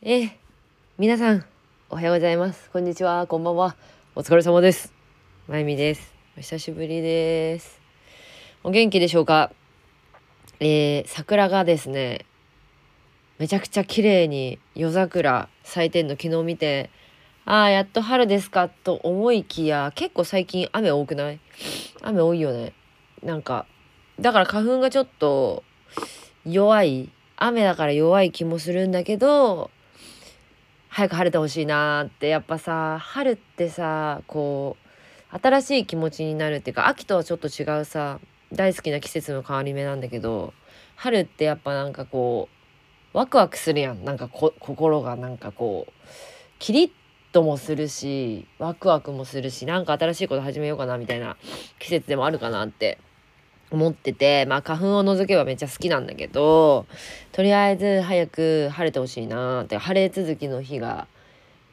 えー、皆さん、おはようございます。こんにちは、こんばんは。お疲れ様です。まゆみです。お久しぶりです。お元気でしょうか？えー、桜がですね、めちゃくちゃ綺麗に夜桜咲いてんの昨日見て、ああ、やっと春ですか？と思いきや、結構最近雨多くない？雨多いよね。なんか、だから花粉がちょっと弱い。雨だから弱い気もするんだけど、早く晴れてほしいなーって。やっぱさ春ってさこう新しい気持ちになるっていうか秋とはちょっと違うさ大好きな季節の変わり目なんだけど春ってやっぱなんかこうワクワクするやん。なんか心がなんかこうキリッともするしワクワクもするしなんか新しいこと始めようかなみたいな季節でもあるかなって思っててまあ花粉を除けばめっちゃ好きなんだけどとりあえず早く晴れてほしいなって晴れ続きの日が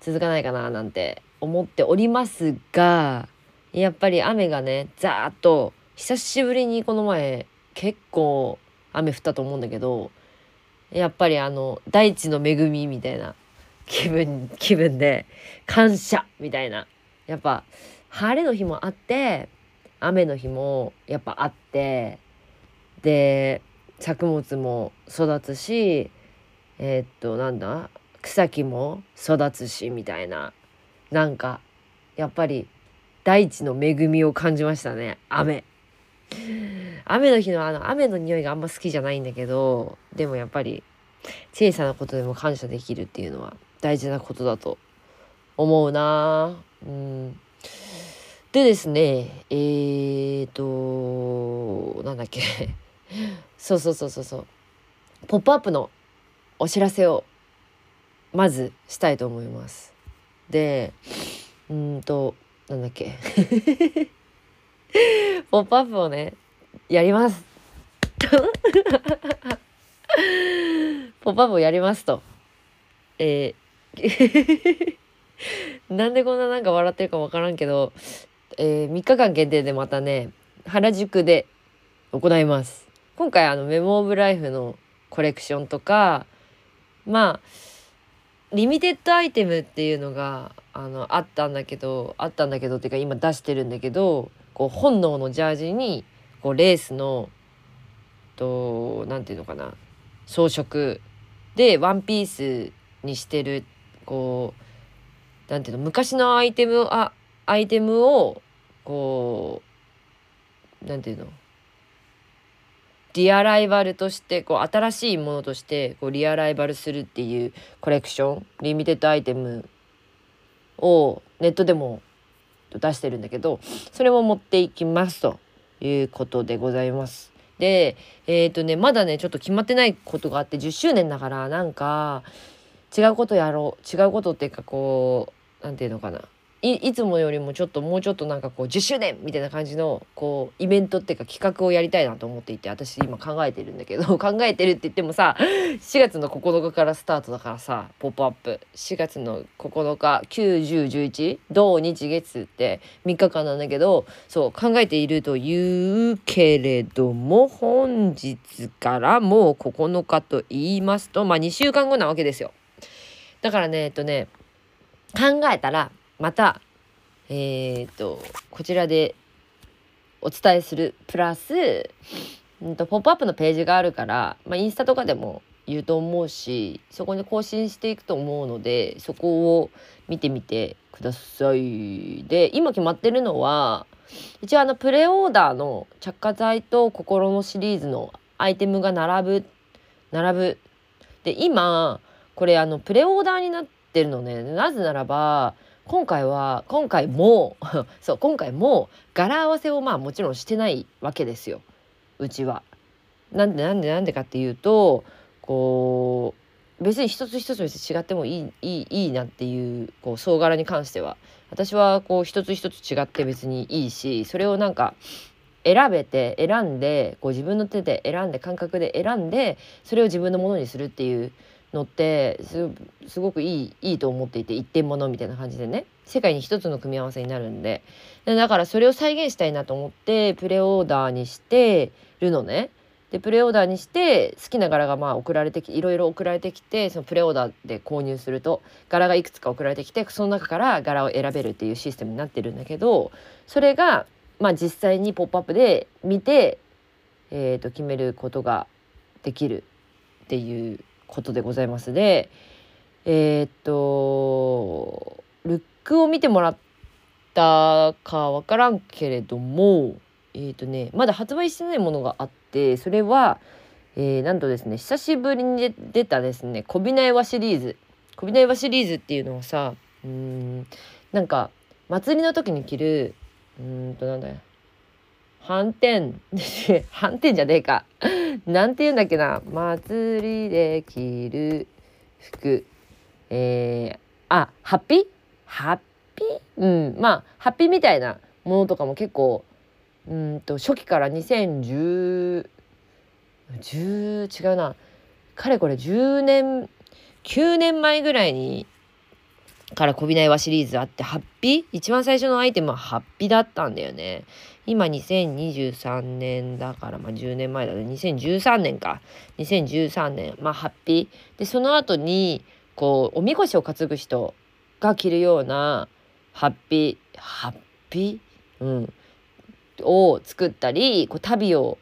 続かないかななんて思っておりますがやっぱり雨がねザーッと久しぶりにこの前結構雨降ったと思うんだけどやっぱりあの大地の恵みみたいな気分気分で感謝みたいなやっぱ晴れの日もあって雨の日もやっぱあってで作物も育つしえー、っとなんだ草木も育つしみたいななんかやっぱり大地の恵みを感じましたね雨。雨の日のあの雨の匂いがあんま好きじゃないんだけどでもやっぱり小さなことでも感謝できるっていうのは大事なことだと思うなうん。でですねえーとなんだっけ そうそうそうそうそう「ポップアップのお知らせをまずしたいと思います。でうんとなんだっけ「ポップアップをねやります。ポップアップをやりますと。えーなんでこんななんか笑ってるか分からんけど、えー、3日間限定でまたね原宿で行います。今回あのメモオブライフのコレクションとかまあリミテッドアイテムっていうのがあのあったんだけどあったんだけどっていうか今出してるんだけどこう本能のジャージにこうレースのとなんていうのかな装飾でワンピースにしてるこうなんていうの昔のアイテムあアイテムをこうなんていうの？リアライバルとしてこう新しいものとしてこうリアライバルするっていうコレクションリミテッドアイテムをネットでも出してるんだけどそれも持っていきますということでございます。でえっ、ー、とねまだねちょっと決まってないことがあって10周年だからなんか違うことやろう違うことっていうかこう何て言うのかないいつもよりもちょっともうちょっとなんかこう10周年みたいな感じのこうイベントっていうか企画をやりたいなと思っていて私今考えてるんだけど 考えてるって言ってもさ4月の9日からスタートだからさ「ポップアップ4月の9日91011土日月って3日間なんだけどそう考えているというけれども本日からもう9日と言いますとまあ2週間後なわけですよ。だからねえっとね考えたらまたえっ、とこちらでお伝えするプラス、うんと、ポップアップのページがあるから、まあ、インスタとかでも言うと思うしそこに更新していくと思うのでそこを見てみてください。で今決まってるのは一応あのプレオーダーの着火剤と心のシリーズのアイテムが並ぶ並ぶ。で今これあのプレオーダーになってるのねなぜならば今回は今回も そう今回も柄合わせをまあもちろんしてないわけですようちは。なんでなんでなんでかっていうとこう別に一つ一つ別に違ってもいいいいいいなっていうこう総柄に関しては私はこう一つ一つ違って別にいいしそれをなんか選べて選んでこう自分の手で選んで感覚で選んでそれを自分のものにするっていうのってすごくいいいいと思っていて一点物みたいな感じでね世界に一つの組み合わせになるんでだからそれを再現したいなと思ってプレオーダーにしてるのね。でプレオーダーにして好きな柄がまあ送られてきいろいろ送られてきてそのプレオーダーで購入すると柄がいくつか送られてきてその中から柄を選べるっていうシステムになってるんだけどそれがまあ実際に「ポップアップで見て、えー、と決めることができるっていうことでございますでえー、っとルックを見てもらったか分からんけれどもえー、とねまだ発売してないものがあってそれは、えー、なんとですね久しぶりに出たですね「こびないわ」シリーズ。こびないわシリーズっていうのはさうんなんか祭りの時に着るうんとなんだよ反転。反転じゃねえか。なんて言うんだっけな。祭りで着る服。えー、あハッピー？ハッピー？うん。まあハッピーみたいなものとかも結構うんと初期から2010 10違うな。かれこれ10年9年前ぐらいにからこびないわシリーズあってハッピー？一番最初のアイテムはハッピーだったんだよね。今2023年だからまあ10年前だね。2013年か。2013年。まあハッピー。でその後にこうおみこしを担ぐ人が着るようなハッピーハッピー？うん。を作ったりこう旅を、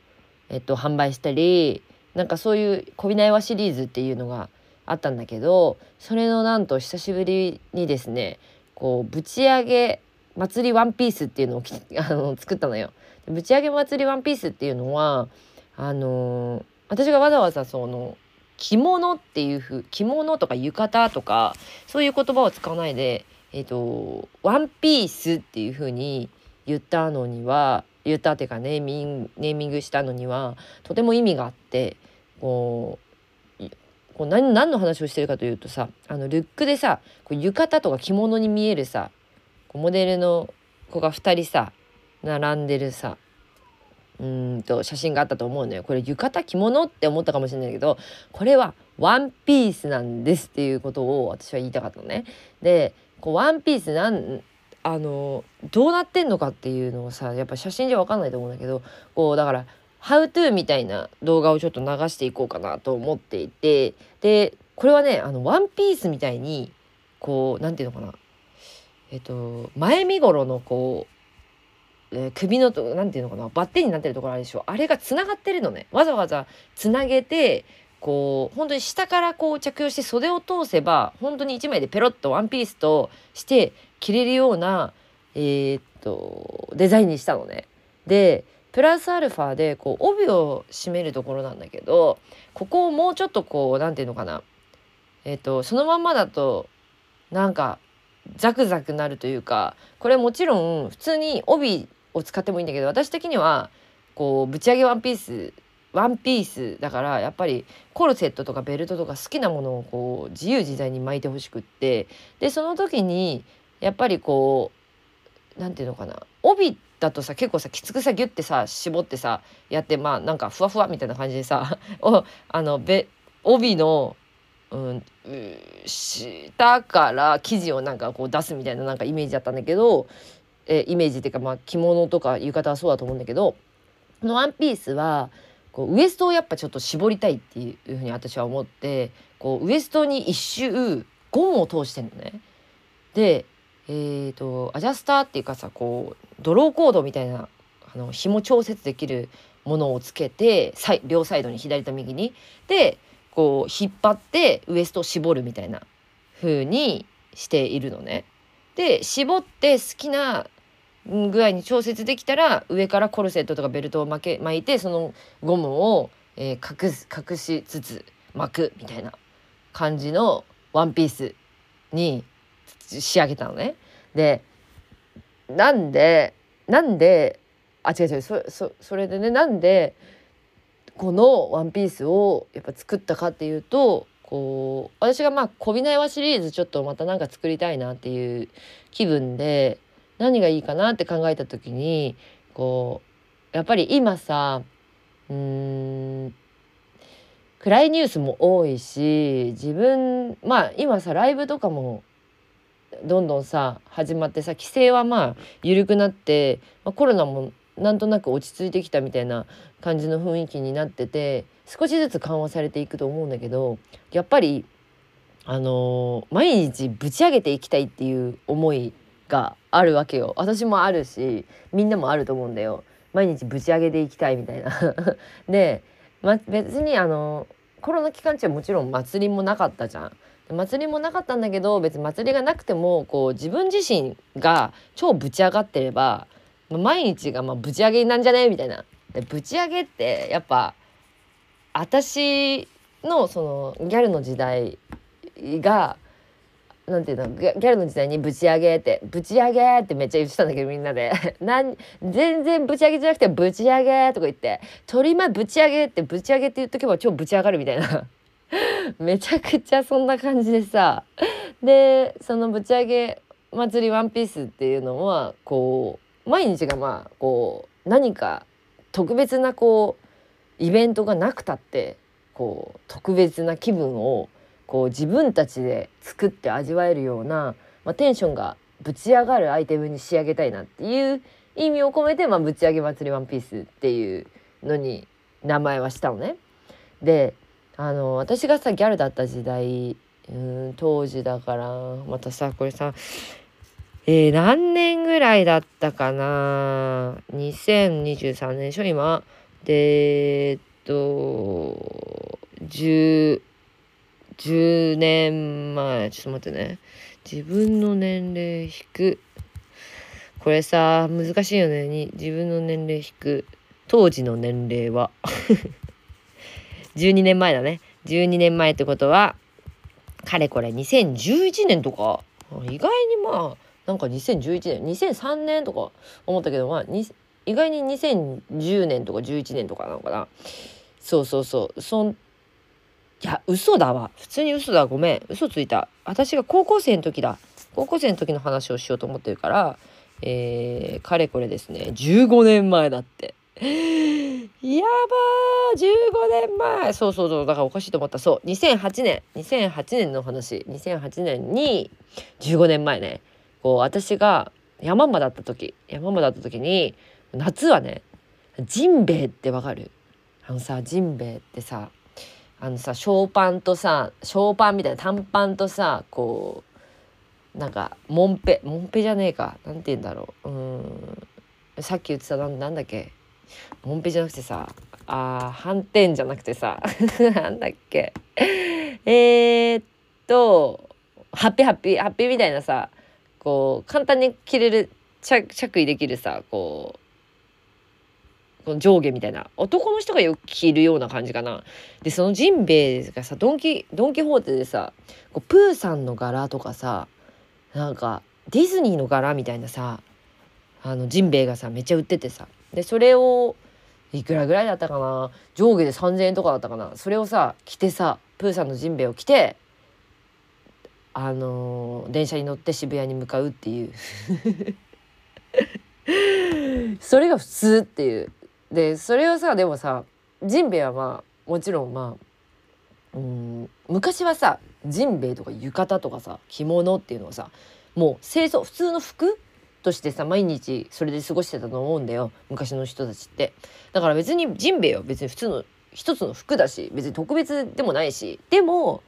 えっと、販売したりなんかそういう「こびないわ」シリーズっていうのがあったんだけどそれのなんと久しぶりにですねこうぶち上げ祭りワンピースっていうのを あの作ったのよ。ぶち上げ祭りワンピースっていうのはあのー、私がわざわざその着物っていうふう着物とか浴衣とかそういう言葉を使わないでえっ、ー、とワンピースっていうふうに言ったのには言ったっていうかネーミングネーミングしたのにはとても意味があってこうこう何何の話をしてるかというとさあのルックでさこう浴衣とか着物に見えるさこうモデルの子が2人さ並んでるさうんと写真があったと思うのよ。これ浴衣着物って思ったかもしれないけどこれはワンピースなんですっていうことを私は言いたかったのね。でこうワンピースなんあのどうなってんのかっていうのをさやっぱ写真じゃ分かんないと思うんだけどこうだから「How to」みたいな動画をちょっと流していこうかなと思っていてでこれはねあのワンピースみたいにこう何て言うのかな。えっと前身頃のこう、えー、首のと何て言うのかなバッテンになってるところあるでしょ。あれがつながってるのね。わざわざつなげてこう本当に下からこう着用して袖を通せば本当に1枚でペロッとワンピースとして着れるような、えー、っとデザインにしたのね。でプラスアルファでこう帯を締めるところなんだけどここをもうちょっとこう何て言うのかな。えっ、とそのまんまだとなんかザクザクなるというかこれもちろん普通に帯を使ってもいいんだけど私的にはこうぶち上げワンピースワンピースだからやっぱりコルセットとかベルトとか好きなものをこう自由自在に巻いてほしくって。でその時にやっぱりこう何て言うのかな。帯ってだとさ結構さきつくさギュッてさ絞ってさやってまあなんかふわふわみたいな感じでさ おあのべ帯の、うん、下から生地をなんかこう出すみたいななんかイメージだったんだけどえイメージっていうかまあ着物とか浴衣はそうだと思うんだけどこのワンピースはこうウエストをやっぱちょっと絞りたいっていうふうに私は思ってこうウエストに一周ゴムを通してんのね。でえーと、アジャスターっていうかさこうドローコードみたいなあの紐調節できるものをつけて両サイドに左と右にでこう引っ張ってウエストを絞るみたいな風にしているのね。で絞って好きな具合に調節できたら上からコルセットとかベルトを巻け巻いてそのゴムを、えー、隠す隠しつつ巻くみたいな感じのワンピースに仕上げたのね。でなんでなんであ違う違うそそそれでねなんでこのワンピースをやっぱ作ったかっていうとこう私がまあ「こびないわ」シリーズちょっとまた何か作りたいなっていう気分で何がいいかなって考えた時にこうやっぱり今さうん暗いニュースも多いし自分まあ今さライブとかもどんどんさ始まってさ規制はまあ緩くなって、まあ、コロナもなんとなく落ち着いてきたみたいな感じの雰囲気になってて少しずつ緩和されていくと思うんだけどやっぱりあのー、毎日ぶち上げていきたいっていう思いがあるわけよ。私もあるしみんなもあると思うんだよ。毎日ぶち上げていきたいみたいな。で、ま、別にあのコロナ期間中はもちろん祭りもなかったじゃん。祭りもなかったんだけど別に祭りがなくてもこう自分自身が超ぶち上がってれば毎日がまあぶち上げなんじゃね？みたいな。でぶち上げってやっぱ私のそのギャルの時代がなんていうの？ギャルの時代にぶち上げってぶち上げってめっちゃ言ってたんだけどみんなで。なん全然ぶち上げじゃなくてぶち上げとか言って鳥間ぶち上げってぶち上げって言っとけば超ぶち上がるみたいな。めちゃくちゃそんな感じでさでそのぶち上げ祭りワンピースっていうのはこう毎日がまあこう何か特別なこうイベントがなくたってこう特別な気分をこう自分たちで作って味わえるような、まあ、テンションがぶち上がるアイテムに仕上げたいなっていう意味を込めて、まあ、ぶち上げ祭りワンピースっていうのに名前はしたのね。であの私がさギャルだった時代うん当時だからまたさこれさえー、何年ぐらいだったかな？2023年でしょ今？でえっと10 10年前。ちょっと待ってね。自分の年齢引く。これさ難しいよね。に自分の年齢引く。当時の年齢は。12年前だね。12年前ってことはかれこれ2011年とか。意外にまあなんか2011年2003年とか思ったけどまあ意外に2010年とか11年とかなのかな。そうそうそう。そんいや嘘だわ。普通に嘘だ。ごめん。嘘ついた。私が高校生の時だ。高校生の時の話をしようと思ってるからえー、かれこれですね。15年前だって。やばー。15年前。そうそうそう。だからおかしいと思った。そう。2008年。2008年の話。2008年に15年前ね。こう私が山場だった時。山場だった時に夏はねジンベエってわかる？あのさジンベエってさあのさショーパンとさショーパンみたいな短パンとさこうなんかモンペモンペじゃねえか。なんて言うんだろう。うん。さっき言ってたなんだっけ？モンペじゃなくてさあ斑点じゃなくてさ なんだっけ。えー、っとハッピーハッピーハッピーみたいなさこう簡単に着れる着衣できるさこうこの上下みたいな。男の人がよく着るような感じかな。でそのジンベエがさドンキドン・キホーテでさこうプーさんの柄とかさなんかディズニーの柄みたいなさあのジンベエがさめっちゃ売っててさ。でそれをいくらぐらいだったかな？上下で3,000円とかだったかな？それをさ着てさプーさんのジンベエを着てあのー、電車に乗って渋谷に向かうっていう。それが普通っていう。でそれをさでもさジンベエはまあもちろんまあうん昔はさジンベエとか浴衣とかさ着物っていうのはさもう清楚普通の服としてさ毎日それで過ごしてたと思うんだよ。昔の人たちって。だから別にジンベエは別に普通の一つの服だし別に特別でもないし。でも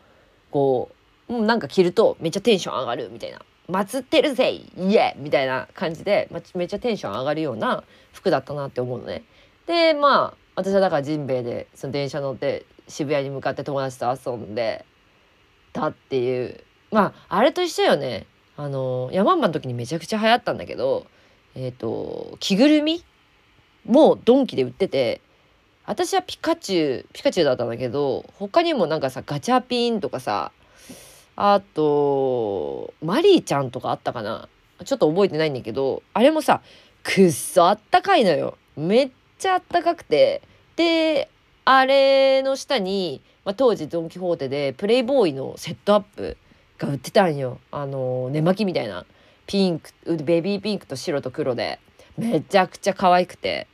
こうなんか着るとめっちゃテンション上がるみたいな「祭ってるぜイエー!」みたいな感じで、ま、めっちゃテンション上がるような服だったなって思うのね。でまあ私はだからジンベエでその電車乗って渋谷に向かって友達と遊んでたっていう。まああれと一緒よね。あのヤマンバの時にめちゃくちゃ流行ったんだけどえっ、ー、と着ぐるみ？もドンキで売ってて私はピカチュウピカチュウだったんだけど他にもなんかさガチャピンとかさあとマリーちゃんとかあったかな？ちょっと覚えてないんだけどあれもさくっそあったかいのよ。めっちゃあったかくて。であれの下に、まあ、当時ドン・キホーテでプレイボーイのセットアップが売ってたんよ。あの寝巻きみたいな。ピンクベビーピンクと白と黒で。めちゃくちゃ可愛くて。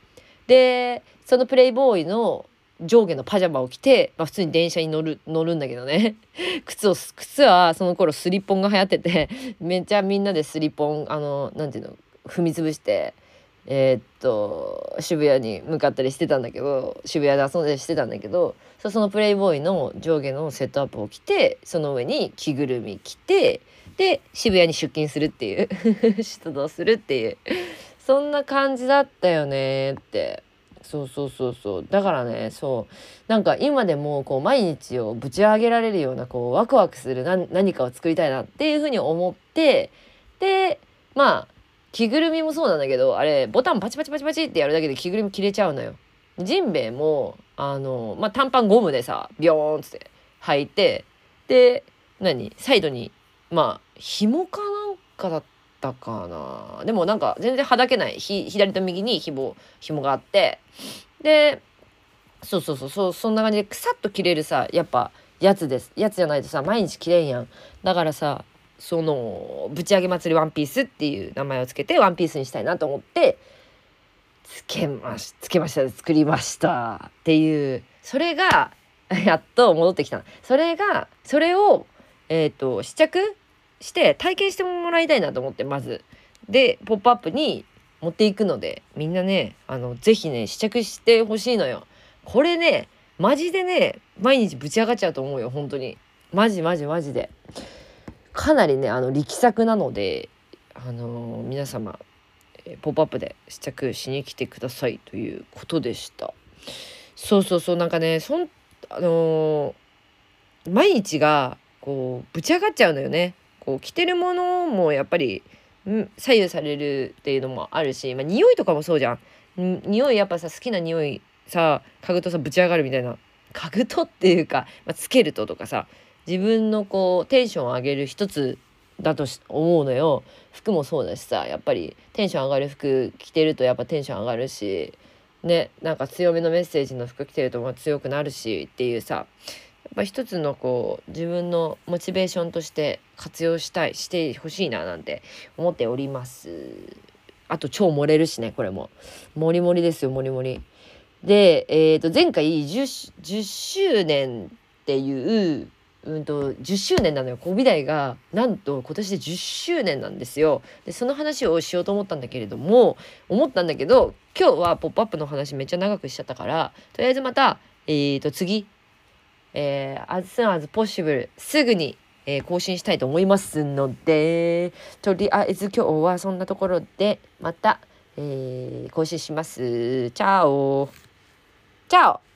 でそのプレイボーイの上下のパジャマを着て、まあ、普通に電車に乗る乗るんだけどね。靴を靴はその頃スリッポンが流行っててめっちゃみんなでスリッポンあのなんていうの踏み潰してえー、っと渋谷に向かったりしてたんだけど渋谷で遊んだりしてたんだけどそのプレイボーイの上下のセットアップを着てその上に着ぐるみ着てで渋谷に出勤するっていう 出動するっていうそんな感じだったよねって。そうそうそうそう。だからねそう。なんか今でもこう毎日をぶち上げられるようなこうワクワクする何かを作りたいなっていうふうに思ってでまあ着ぐるみもそうなんだけどあれボタンパチパチパチパチってやるだけで着ぐるみ切れちゃうのよ。ジンベエもあの、まあ、短パンゴムでさビョーンって履いてで何サイドにまあ紐かなんかだったかな。でもなんか全然はだけない。ひ左と右に紐紐があってでそうそうそうそうそんな感じでくさっと切れるさやっぱやつです。やつじゃないとさ毎日切れんやん。だからさそのぶち上げ祭りワンピースっていう名前をつけてワンピースにしたいなと思ってつけましつけました。作りました。っていう。それが やっと戻ってきたそれがそれをえ、ー、と試着して体験してもらいたいなと思ってまず。で「ポップアップに持っていくのでみんなねあの是非ね試着してほしいのよ。これねマジでね毎日ぶち上がっちゃうと思うよ本当に。マジマジマジで。かなりねあの力作なのであのー、皆様「ポップアップで試着しに来てくださいということでした。そうそうそうなんかねそんあのー、毎日がこうぶち上がっちゃうのよね。こう着てるものもやっぱり左右されるっていうのもあるし、まあ、匂いとかもそうじゃん。匂いやっぱさ好きな匂いさ嗅ぐとさぶち上がるみたいな。嗅ぐとっていうか、まあ、つけるととかさ自分のこうテンションを上げる一つだと思うのよ。服もそうだしさやっぱりテンション上がる服着てるとやっぱテンション上がるしねなんか強めのメッセージの服着てるとまあ強くなるしっていうさやっぱ一つのこう自分のモチベーションとして活用したいしてほしいななんて思っております。あと超盛れるしねこれも。もりもりですよもりもり。で、えー、と前回 10, 10周年っていううんと10周年なのよ。小美大がなんと今年で10周年なんですよ。でその話をしようと思ったんだけれども思ったんだけど今日は「ポップアップの話めっちゃ長くしちゃったからとりあえずまた、えー、と次えー、as soon as possible すぐに、えー、更新したいと思いますのでとりあえず今日はそんなところでまた、えー、更新します。チャオ。チャオ。